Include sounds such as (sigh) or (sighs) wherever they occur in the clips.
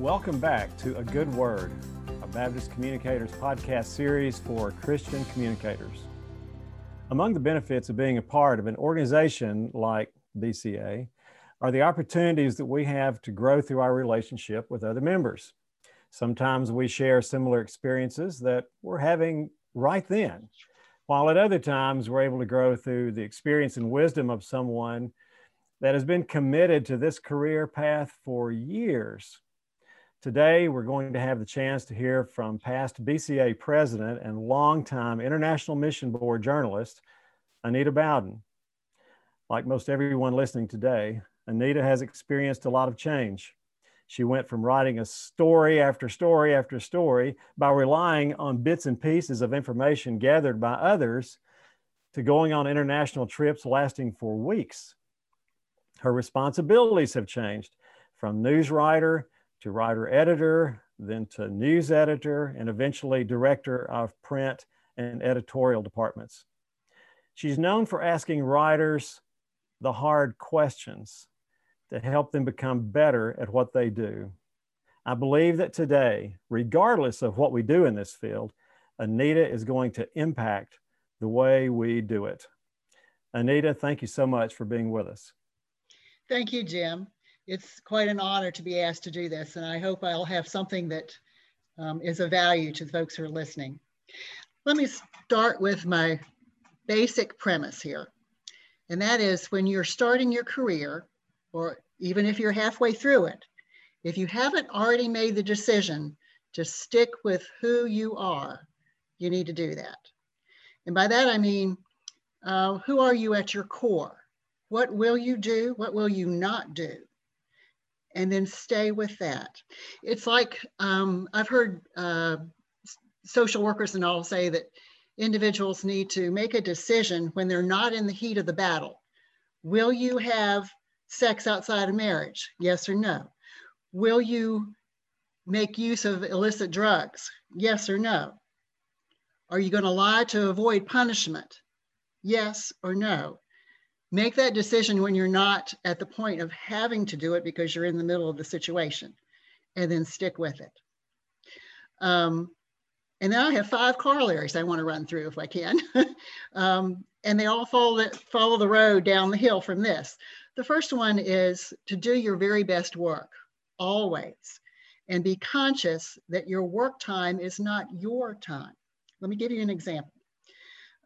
Welcome back to A Good Word, a Baptist Communicators podcast series for Christian communicators. Among the benefits of being a part of an organization like BCA are the opportunities that we have to grow through our relationship with other members. Sometimes we share similar experiences that we're having right then, while at other times we're able to grow through the experience and wisdom of someone that has been committed to this career path for years. Today, we're going to have the chance to hear from past BCA president and longtime International Mission Board journalist, Anita Bowden. Like most everyone listening today, Anita has experienced a lot of change. She went from writing a story after story after story by relying on bits and pieces of information gathered by others to going on international trips lasting for weeks her responsibilities have changed from news writer to writer editor, then to news editor, and eventually director of print and editorial departments. She's known for asking writers the hard questions that help them become better at what they do. I believe that today, regardless of what we do in this field, Anita is going to impact the way we do it. Anita, thank you so much for being with us. Thank you, Jim. It's quite an honor to be asked to do this, and I hope I'll have something that um, is of value to the folks who are listening. Let me start with my basic premise here, and that is when you're starting your career, or even if you're halfway through it, if you haven't already made the decision to stick with who you are, you need to do that. And by that I mean, uh, who are you at your core? What will you do? What will you not do? And then stay with that. It's like um, I've heard uh, social workers and all say that individuals need to make a decision when they're not in the heat of the battle. Will you have sex outside of marriage? Yes or no? Will you make use of illicit drugs? Yes or no? Are you going to lie to avoid punishment? Yes or no? Make that decision when you're not at the point of having to do it because you're in the middle of the situation and then stick with it. Um, and then I have five corollaries I want to run through if I can. (laughs) um, and they all follow the, follow the road down the hill from this. The first one is to do your very best work, always, and be conscious that your work time is not your time. Let me give you an example.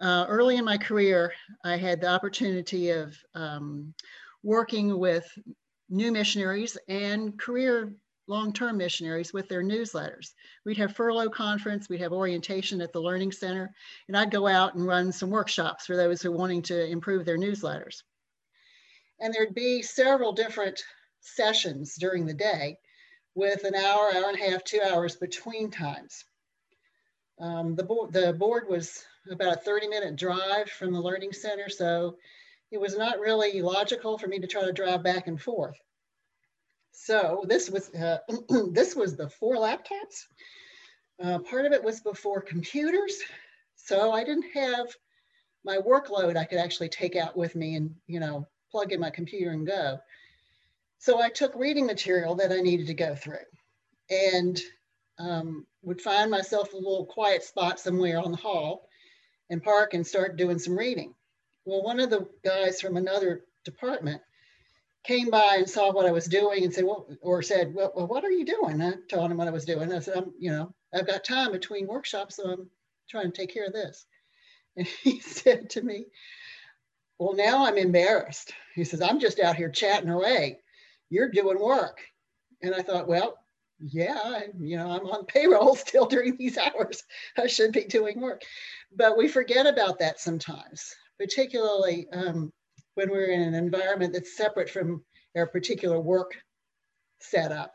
Uh, early in my career, I had the opportunity of um, working with new missionaries and career long-term missionaries with their newsletters. We'd have furlough conference, we'd have orientation at the Learning Center, and I'd go out and run some workshops for those who are wanting to improve their newsletters. And there'd be several different sessions during the day with an hour, hour and a half, two hours between times. Um, the, the board was about a 30 minute drive from the learning center. So it was not really logical for me to try to drive back and forth. So this was, uh, (clears throat) this was the four laptops. Uh, part of it was before computers. So I didn't have my workload I could actually take out with me and, you know, plug in my computer and go. So I took reading material that I needed to go through and um, would find myself a little quiet spot somewhere on the hall and park and start doing some reading. Well, one of the guys from another department came by and saw what I was doing and said, well, or said, well, well what are you doing? I told him what I was doing. I said, I'm, you know, I've got time between workshops, so I'm trying to take care of this. (laughs) And he said to me, well, now I'm embarrassed. He says, I'm just out here chatting away. You're doing work. And I thought, well, yeah, you know, I'm on payroll (laughs) still during these hours. I should be doing work. But we forget about that sometimes, particularly um, when we're in an environment that's separate from our particular work setup.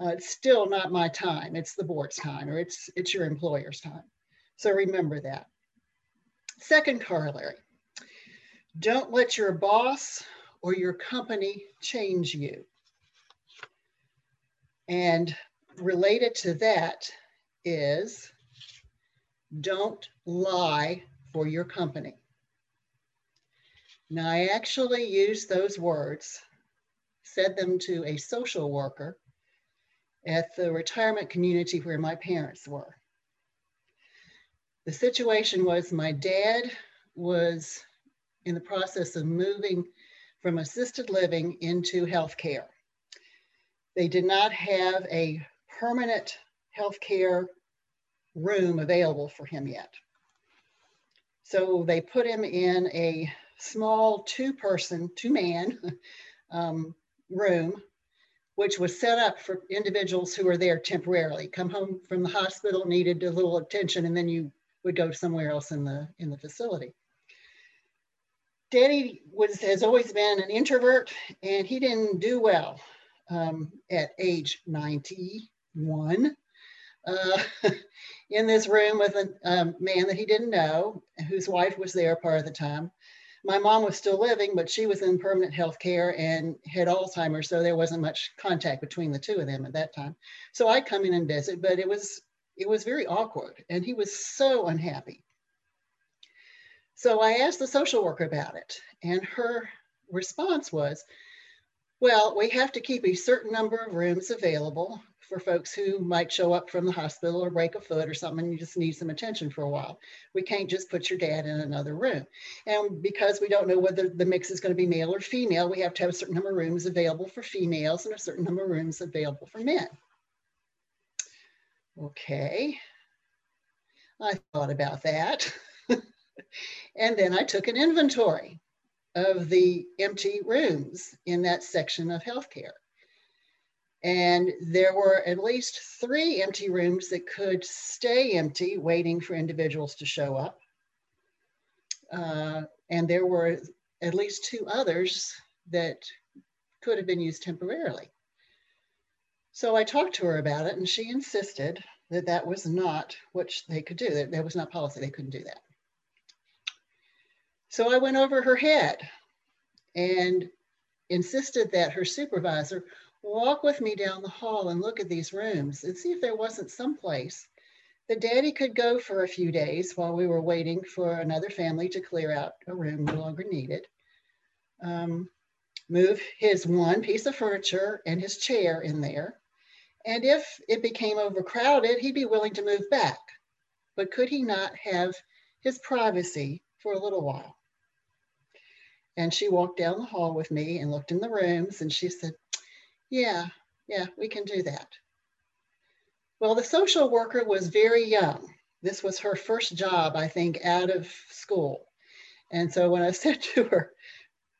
Uh, it's still not my time, it's the board's time or it's, it's your employer's time. So remember that. Second corollary, don't let your boss or your company change you. And related to that is don't lie for your company. Now, I actually used those words, said them to a social worker, at the retirement community where my parents were. The situation was my dad was in the process of moving from assisted living into healthcare. They did not have a permanent healthcare room available for him yet. So they put him in a small two person, two man (laughs) um, room, which was set up for individuals who were there temporarily, come home from the hospital, needed a little attention, and then you would go somewhere else in the, in the facility. Daddy was, has always been an introvert and he didn't do well um, at age 91 uh, (laughs) in this room with a um, man that he didn't know, whose wife was there part of the time. My mom was still living, but she was in permanent health care and had Alzheimer's, so there wasn't much contact between the two of them at that time. So I'd come in and visit, but it was it was very awkward, and he was so unhappy. So I asked the social worker about it, and her response was, well, we have to keep a certain number of rooms available for folks who might show up from the hospital or break a foot or something and you just need some attention for a while. We can't just put your dad in another room. And because we don't know whether the mix is going to be male or female, we have to have a certain number of rooms available for females and a certain number of rooms available for men. Okay. I thought about that. (laughs) And then I took an inventory of the empty rooms in that section of healthcare. And there were at least three empty rooms that could stay empty, waiting for individuals to show up. Uh, and there were at least two others that could have been used temporarily. So I talked to her about it, and she insisted that that was not what they could do, that, that was not policy, they couldn't do that. So I went over her head and insisted that her supervisor walk with me down the hall and look at these rooms and see if there wasn't some place that daddy could go for a few days while we were waiting for another family to clear out a room no longer needed. Um, move his one piece of furniture and his chair in there. And if it became overcrowded, he'd be willing to move back. But could he not have his privacy for a little while? And she walked down the hall with me and looked in the rooms and she said, Yeah, yeah, we can do that. Well, the social worker was very young. This was her first job, I think, out of school. And so when I (laughs) said to her,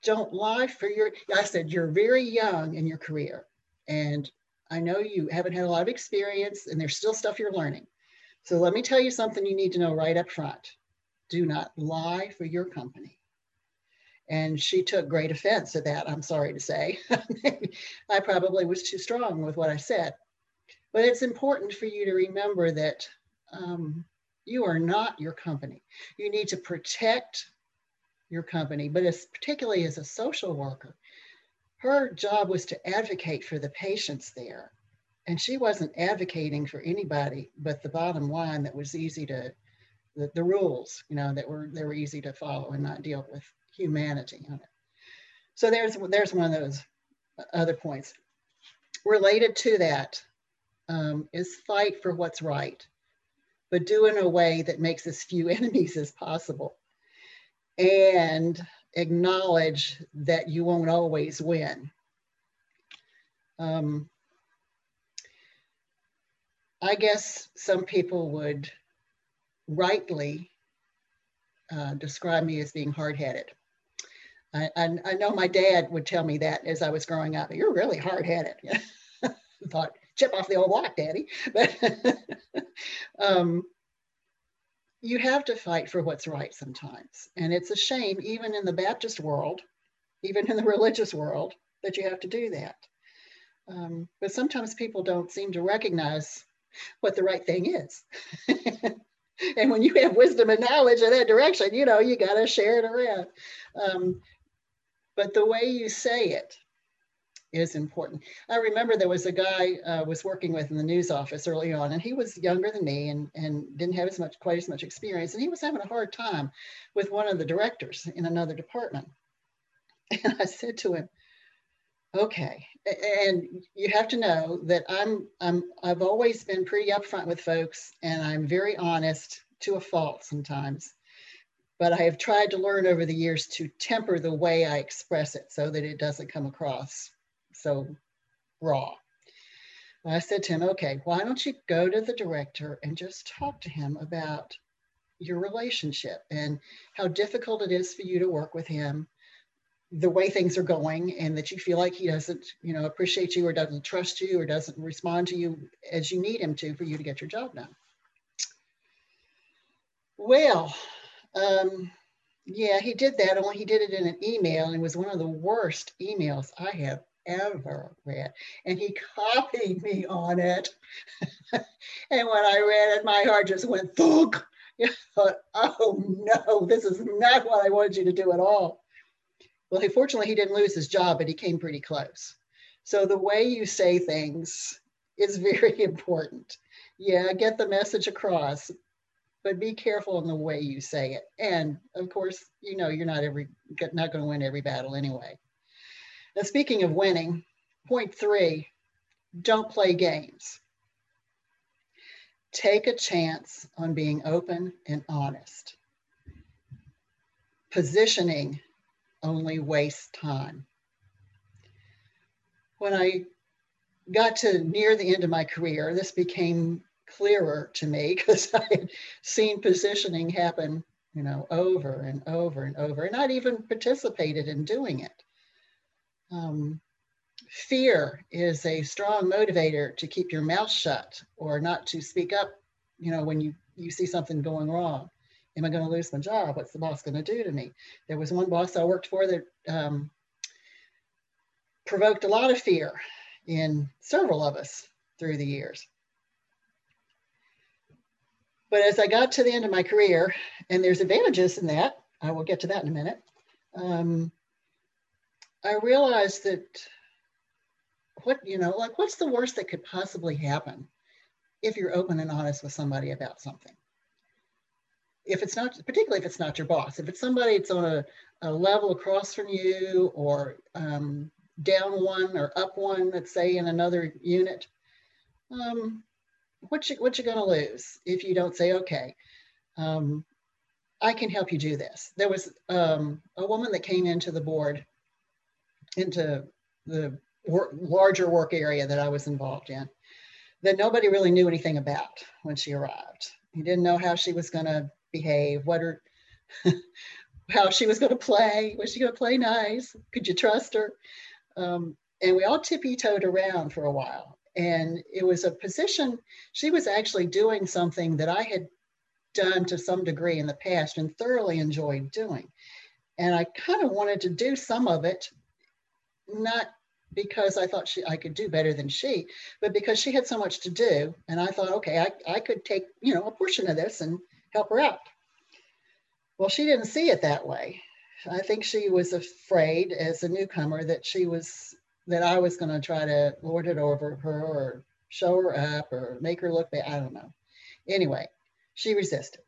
don't lie for your, I said, you're very young in your career. And I know you haven't had a lot of experience and there's still stuff you're learning. So let me tell you something you need to know right up front. Do not lie for your company. And she took great offense at that, I'm sorry to say. (laughs) I probably was too strong with what I said. But it's important for you to remember that um, you are not your company. You need to protect your company, but as, particularly as a social worker, her job was to advocate for the patients there. And she wasn't advocating for anybody but the bottom line that was easy to, the, the rules, you know, that were, they were easy to follow and not deal with humanity on it. So there's, there's one of those other points. Related to that um, is fight for what's right, but do in a way that makes as few (laughs) enemies as possible. And acknowledge that you won't always win. Um, I guess some people would rightly uh, describe me as being hard headed. I, I, I, know my dad would tell me that as I was growing up. You're really hard headed. (laughs) thought, chip off the old block, Daddy. (laughs) But um, you have to fight for what's right sometimes. And it's a shame, even in the Baptist world, even in the (laughs) religious world, that you have to do that. Um, but sometimes people don't seem to recognize what the right thing is. and when you have wisdom and knowledge in that direction, you know, you got to share it around. Um, but the way you say it is important. I remember there was a guy I uh, was working with in the news office early on, and he was younger than me and, and didn't have as much quite as much experience, and he was having a hard time with one of the directors in another department. (laughs) And I said to him, Okay, and you have to know that I'm I'm I've always been pretty upfront with folks, and I'm very honest to a fault sometimes. But I have tried to learn over the years to temper the way I express it so that it doesn't come across so raw. I said to him, okay, why don't you go to the director and just talk to him about your relationship and how difficult it is for you to work with him, the way things are going, and that you feel like he doesn't, you know, appreciate you or doesn't trust you or doesn't respond to you as you need him to for you to get your job done. Well, um, yeah, he did that, only he did it in an email, and it was one of the worst emails I have ever read. And he copied me on it. (laughs) and when I read it, my heart just went thunk. (laughs) Thought, oh no, this is not what I wanted you to do at all. Well, he, fortunately, he didn't lose his job, but he came pretty close. So the way you say things is (laughs) very important. Yeah, get the message across, but be careful in the way you say it. And of course, you know you're not every not going to win every battle anyway. Now, speaking of winning, point three, don't play games. Take a chance on being open and honest. Positioning only wastes time. When I got to near the end of my career, this became clearer to me (laughs) because I had seen positioning happen, you know, over and over and over, and I'd even participated in doing it. Um, fear is a strong motivator to keep your mouth shut or not to speak up, you know, when you, you see something going wrong. Am I going to lose my job? What's the boss going to do to me? There was one boss I worked for that um, provoked a lot of fear in several of us through the years. But as I got to the end of my career, and there's advantages in that, I will get to that in a minute. Um, I realized that what, you know, like what's the worst that could possibly happen if you're open and honest with somebody about something? If it's not, particularly if it's not your boss, if it's somebody that's on a, a level across from you or um, down one or up one, let's say in another unit, um, what you what you gonna lose if you don't say okay? Um, I can help you do this. There was um, a woman that came into the board into the larger work area that I was involved in that nobody really knew anything about when she arrived. He didn't know how she was going to behave, what her, (laughs) how she was going to play. Was she going to play nice? Could you trust her? Um, and we all tippy toed around for a while. And it was a position, she was actually doing something that I had done to some degree in the past and thoroughly enjoyed doing. And I kind of wanted to do some of it not because I thought she I could do better than she, but because she had so much to do. And I thought, okay, I, I could take, you know, a portion of this and help her out. Well, she didn't see it that way. I think she was afraid as a newcomer that she was that I was going to try to lord it over her or show her up or make her look bad. I don't know. Anyway, she resisted.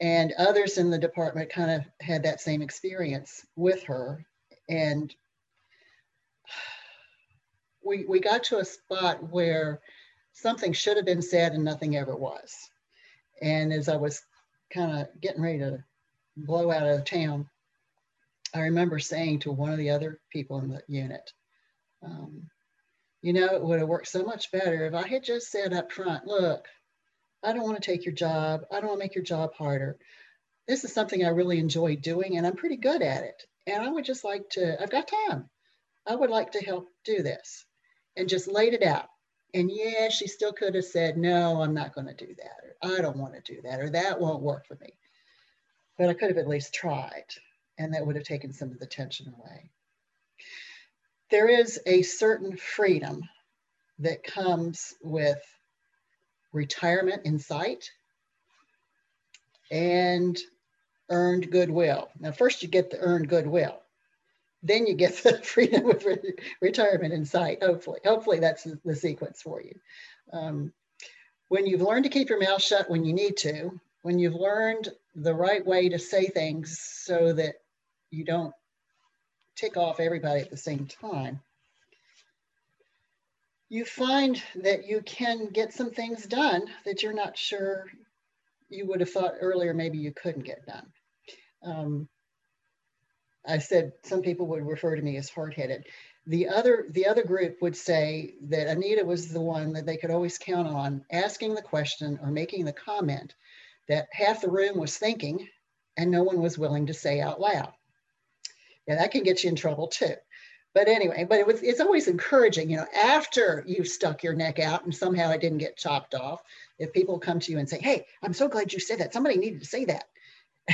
And others in the department kind of had that same experience with her. And (sighs) we, we got to a spot where something should have been said and nothing ever was. And as I was kind of getting ready to blow out of town, I remember saying to one of the other people in the unit, um, you know, it would have worked so much better if I had just said up front, look, I don't want to take your job. I don't want to make your job harder. This is something I really enjoy doing and I'm pretty good at it. And I would just like to, I've got time. I would like to help do this and just laid it out. And yeah, she still could have said, no, I'm not going to do that, or I don't want to do that, or that won't work for me. But I could have at least tried, and that would have taken some of the tension away. There is a certain freedom that comes with retirement in sight and earned goodwill. Now, first you get the earned goodwill then you get (laughs) the freedom of re- retirement in sight. Hopefully, hopefully that's the sequence for you. Um, when you've learned to keep your mouth shut when you need to, when you've learned the right way to say things so that you don't tick off everybody at the same time, you find that you can get some things done that you're not sure you would have thought earlier maybe you couldn't get done. Um, I said some people would refer to me as hard-headed. The other, the other group would say that Anita was the one that they could always count on asking the question or making the comment that half the room was thinking and no one was willing to say out loud. Yeah, that can get you in trouble too. But anyway, but it was, it's always encouraging, you know, after you've stuck your neck out and somehow it didn't get chopped off, if people come to you and say, hey, I'm so glad you said that. Somebody needed to say that.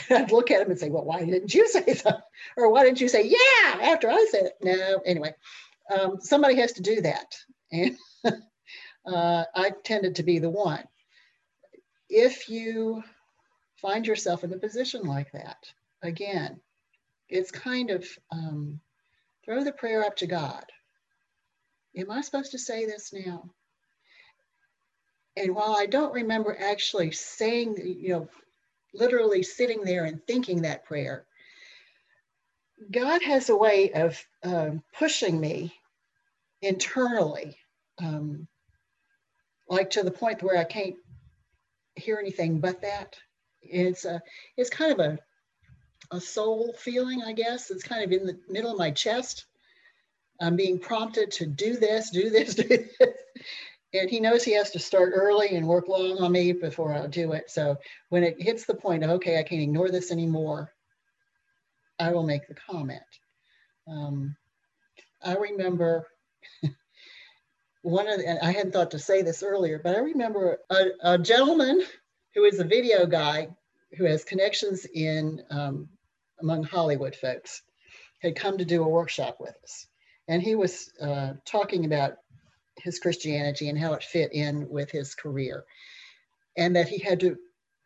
And (laughs) I'd look at them and say, well, why didn't you (laughs) say that? Or why didn't you say, yeah, after I said it? No, anyway, um, somebody has to do that. (laughs) And uh, I tended to be the one. If you find yourself in a position like that, again, it's kind of um, throw the prayer up to God. Am I supposed to say this now? And while I don't remember actually saying, you know, literally sitting there and thinking that prayer, God has a way of um, pushing me internally, um, like to the point where I can't hear anything but that. It's a, it's kind of a, a soul feeling, I guess. It's kind of in the middle of my chest. I'm being prompted to do this, do this, (laughs) do this. And he knows he has to start early and work long on me before I'll do it. So when it hits the point of, okay, I can't ignore this anymore, I will make the comment. Um, I remember (laughs) one of the, I hadn't thought to say this earlier, but I remember a, a gentleman who is a video guy who has connections in um, among Hollywood folks had come to do a workshop with us. And he was uh, talking about his Christianity and how it fit in with his career. And that he had to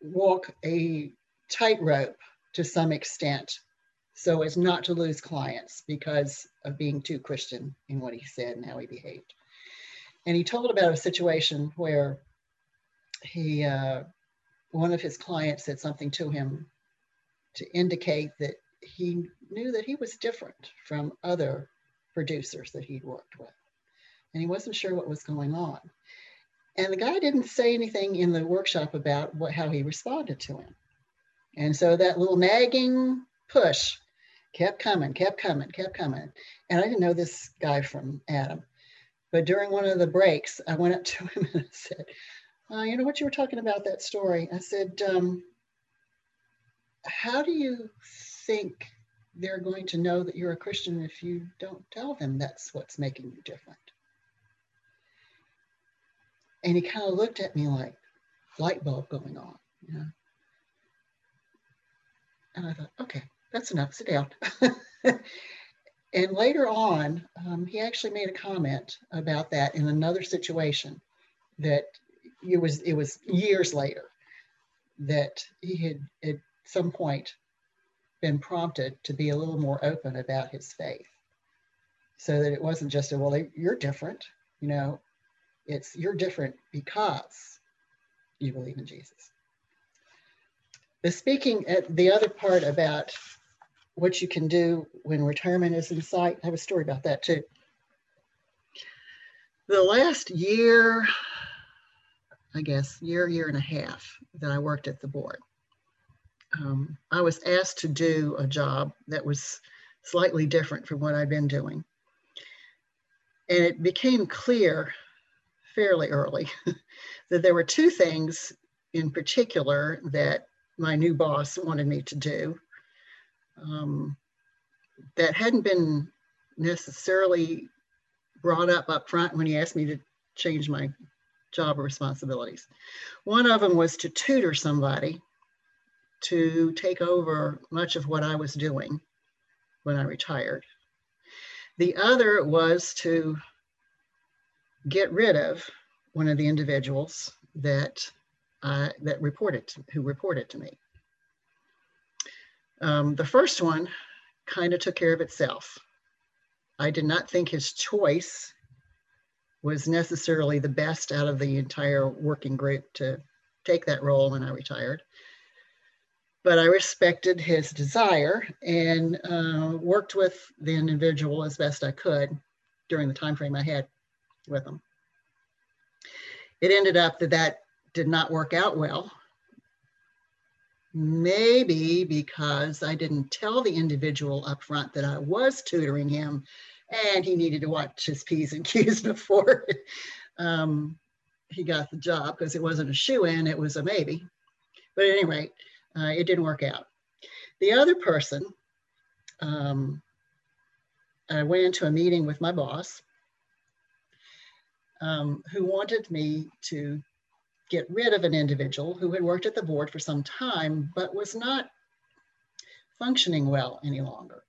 walk a tightrope to some extent so as not to lose clients because of being too Christian in what he said and how he behaved. And he told about a situation where he, uh, one of his clients said something to him to indicate that he knew that he was different from other producers that he'd worked with. And he wasn't sure what was going on. And the guy didn't say anything in the workshop about what, how he responded to him. And so that little nagging push kept coming, kept coming, kept coming. And I didn't know this guy from Adam. But during one of the breaks, I went up to him (laughs) and I said, uh, You know what you were talking about that story? I said, um, How do you think they're going to know that you're a Christian if you don't tell them that's what's making you different? And he kind of looked at me like light bulb going on, you know. And I thought, okay, that's enough, sit down. (laughs) and later on, um, he actually made a comment about that in another situation that it was it was years later that he had at some point been prompted to be a little more open about his faith so that it wasn't just a well you're different you know it's you're different because you believe in jesus the speaking at uh, the other part about what you can do when retirement is in sight. I have a story about that too. The last year, I guess, year, year and a half that I worked at the board, um, I was asked to do a job that was slightly different from what I'd been doing. And it became clear fairly early (laughs) that there were two things in particular that my new boss wanted me to do um, that hadn't been necessarily brought up up front when he asked me to change my job responsibilities. One of them was to tutor somebody to take over much of what I was doing when I retired. The other was to get rid of one of the individuals that uh, that reported to, who reported to me. Um, the first one kind of took care of itself. I did not think his choice was necessarily the best out of the entire working group to take that role when I retired. But I respected his desire and uh, worked with the individual as best I could during the time frame I had with him. It ended up that that did not work out well. Maybe because I didn't tell the individual up front that I was tutoring him and he needed to watch his P's and Q's (laughs) before um, he got the job because it wasn't a shoe in, it was a maybe. But at any rate, uh, it didn't work out. The other person, um, I went into a meeting with my boss um, who wanted me to get rid of an individual who had worked at the board for some time but was not functioning well any longer.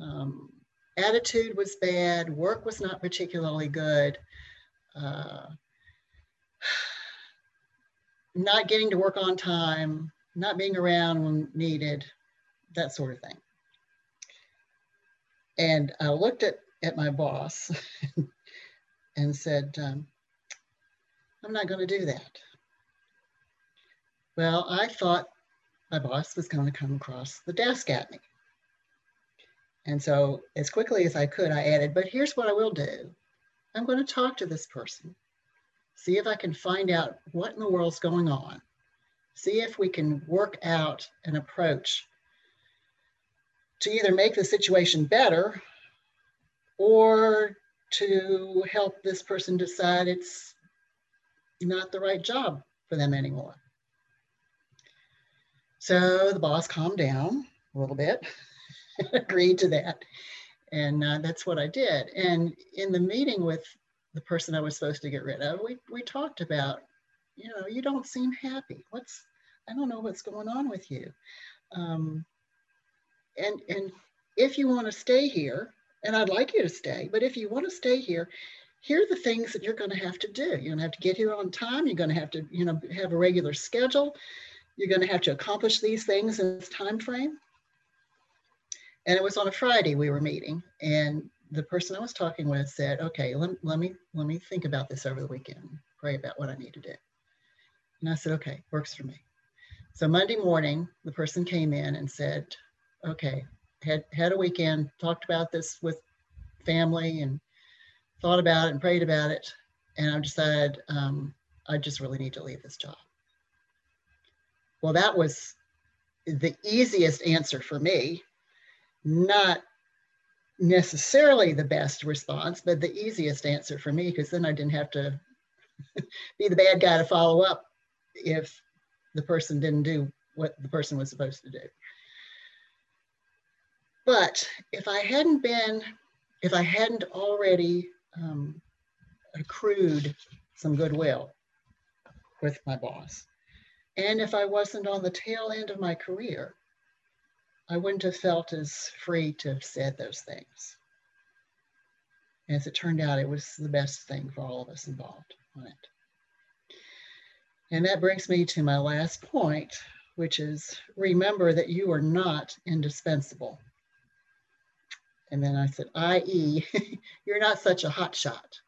Um, attitude was bad, work was not particularly good. Uh, (sighs) not getting to work on time, not being around when needed, that sort of thing. And I looked at, at my boss (laughs) and said, um, I'm not going to do that. Well, I thought my boss was going to come across the desk at me. And so, as quickly as I could, I added, but here's what I will do I'm going to talk to this person, see if I can find out what in the world's going on, see if we can work out an approach to either make the situation better or to help this person decide it's not the right job for them anymore. So the boss calmed down a little bit, (laughs) agreed to that. And uh, that's what I did. And in the meeting with the person I was supposed to get rid of, we, we talked about, you know, you don't seem happy. What's, I don't know what's going on with you. Um, and, and if you want to stay here, and I'd like you to stay, but if you want to stay here, here are the things that you're going to have to do. You're going to have to get here on time. You're going to have to, you know, have a regular schedule. You're going to have to accomplish these things in this time frame. And it was on a Friday we were meeting, and the person I was talking with said, "Okay, let, let me let me think about this over the weekend. Pray about what I need to do." And I said, "Okay, works for me." So Monday morning, the person came in and said, "Okay, had had a weekend, talked about this with family, and thought about it and prayed about it, and I decided um, I just really need to leave this job." Well, that was the easiest answer for me, not necessarily the best response, but the easiest answer for me because then I didn't have to (laughs) be the bad guy to follow up if the person didn't do what the person was supposed to do. But if I hadn't been, if I hadn't already um, accrued some goodwill with my boss, and if I wasn't on the tail end of my career, I wouldn't have felt as free to have said those things. As it turned out, it was the best thing for all of us involved on it. And that brings me to my last point, which is remember that you are not indispensable. And then I said, i.e., (laughs) you're not such a hot shot.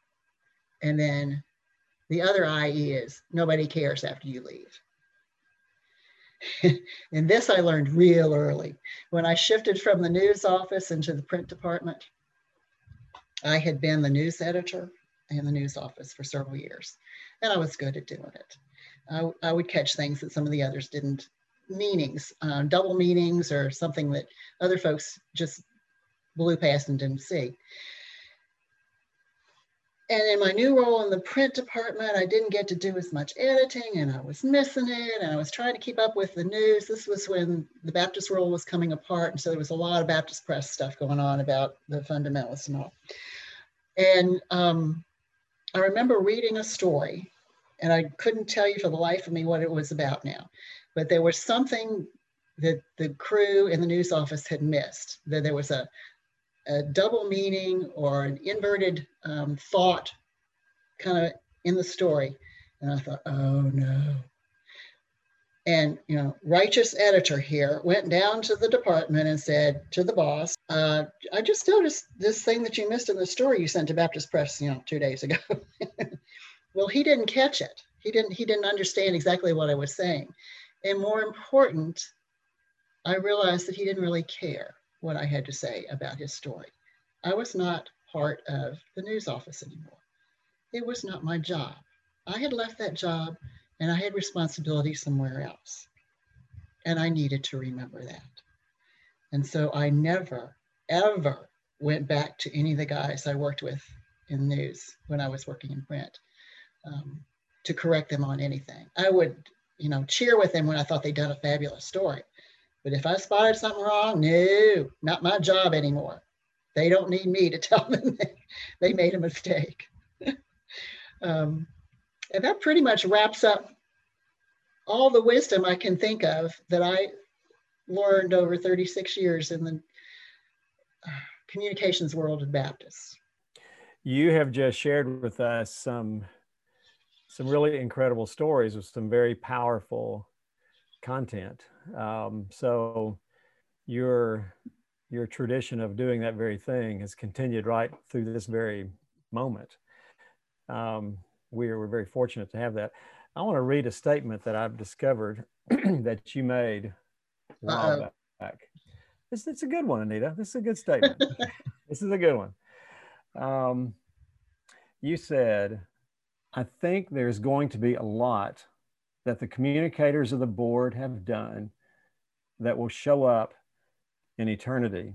And then the other i.e. is nobody cares after you leave. (laughs) and this I learned real early. When I shifted from the news office into the print department, I had been the news editor in the news office for several years, and I was good at doing it. I, I would catch things that some of the others didn't, meanings, uh, double meanings, or something that other folks just blew past and didn't see. And in my new role in the print department, I didn't get to do as much editing and I was missing it. And I was trying to keep up with the news. This was when the Baptist world was coming apart. And so there was a lot of Baptist press stuff going on about the fundamentalists and all. And um, I remember reading a story, and I couldn't tell you for the life of me what it was about now. But there was something that the crew in the news office had missed, that there was a, a double meaning or an inverted um, thought kind of in the story. And I thought, oh no. And, you know, righteous editor here went down to the department and said to the boss, uh, I just noticed this thing that you missed in the story you sent to Baptist Press, you know, two days ago. (laughs) well, he didn't catch it. He didn't, he didn't understand exactly what I was saying. And more important, I realized that he didn't really care what I had to say about his story. I was not part of the news office anymore. It was not my job. I had left that job and I had responsibility somewhere else. And I needed to remember that. And so I never, ever went back to any of the guys I worked with in news when I was working in print um, to correct them on anything. I would, you know, cheer with them when I thought they'd done a fabulous story. But if I spotted something wrong, no, not my job anymore. They don't need me to (laughs) tell them they made a mistake. (laughs) um, and that pretty much wraps up all the wisdom I can think of that I learned over 36 years in the uh, communications world of Baptists. You have just shared with us some some really incredible stories with some very powerful content. Um, so your your tradition of doing that very thing has continued right through this very moment. Um, we are, we're very fortunate to have that. I want to read a statement that I've discovered (clears throat) that you made a while back. This, it's a good one, Anita. This is a good statement. (laughs) this is a good one. Um, you said, I think there's going to be a lot that the communicators of the board have done that will show up in eternity.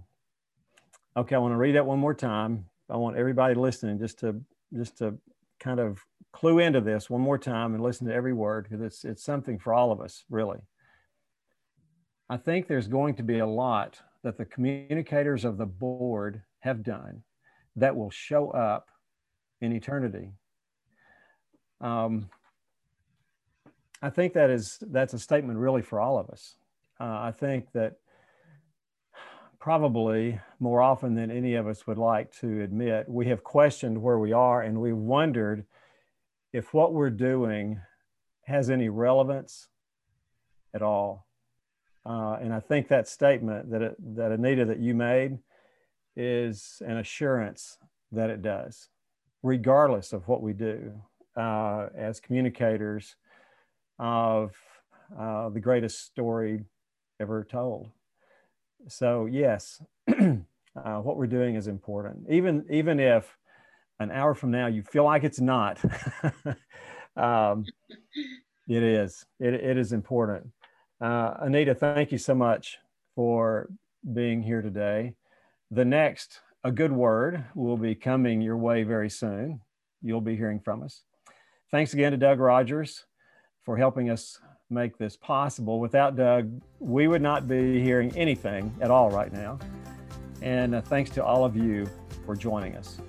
Okay, I want to read that one more time. I want everybody listening just to just to kind of clue into this one more time and listen to every word because it's it's something for all of us, really. I think there's going to be a lot that the communicators of the board have done that will show up in eternity. Um, I think that is that's a statement really for all of us. Uh, I think that probably more often than any of us would like to admit, we have questioned where we are and we wondered if what we're doing has any relevance at all. Uh, and I think that statement that, it, that Anita that you made is an assurance that it does, regardless of what we do uh, as communicators of uh, the greatest story ever told so yes, (clears throat) uh, what we're doing is important. Even even if an hour from now you feel like it's not, (laughs) um, it is. It, it is important. Uh, Anita, thank you so much for being here today. The next, a good word, will be coming your way very soon. You'll be hearing from us. Thanks again to Doug Rogers for helping us make this possible. Without Doug, we would not be hearing anything at all right now. And uh, thanks to all of you for joining us.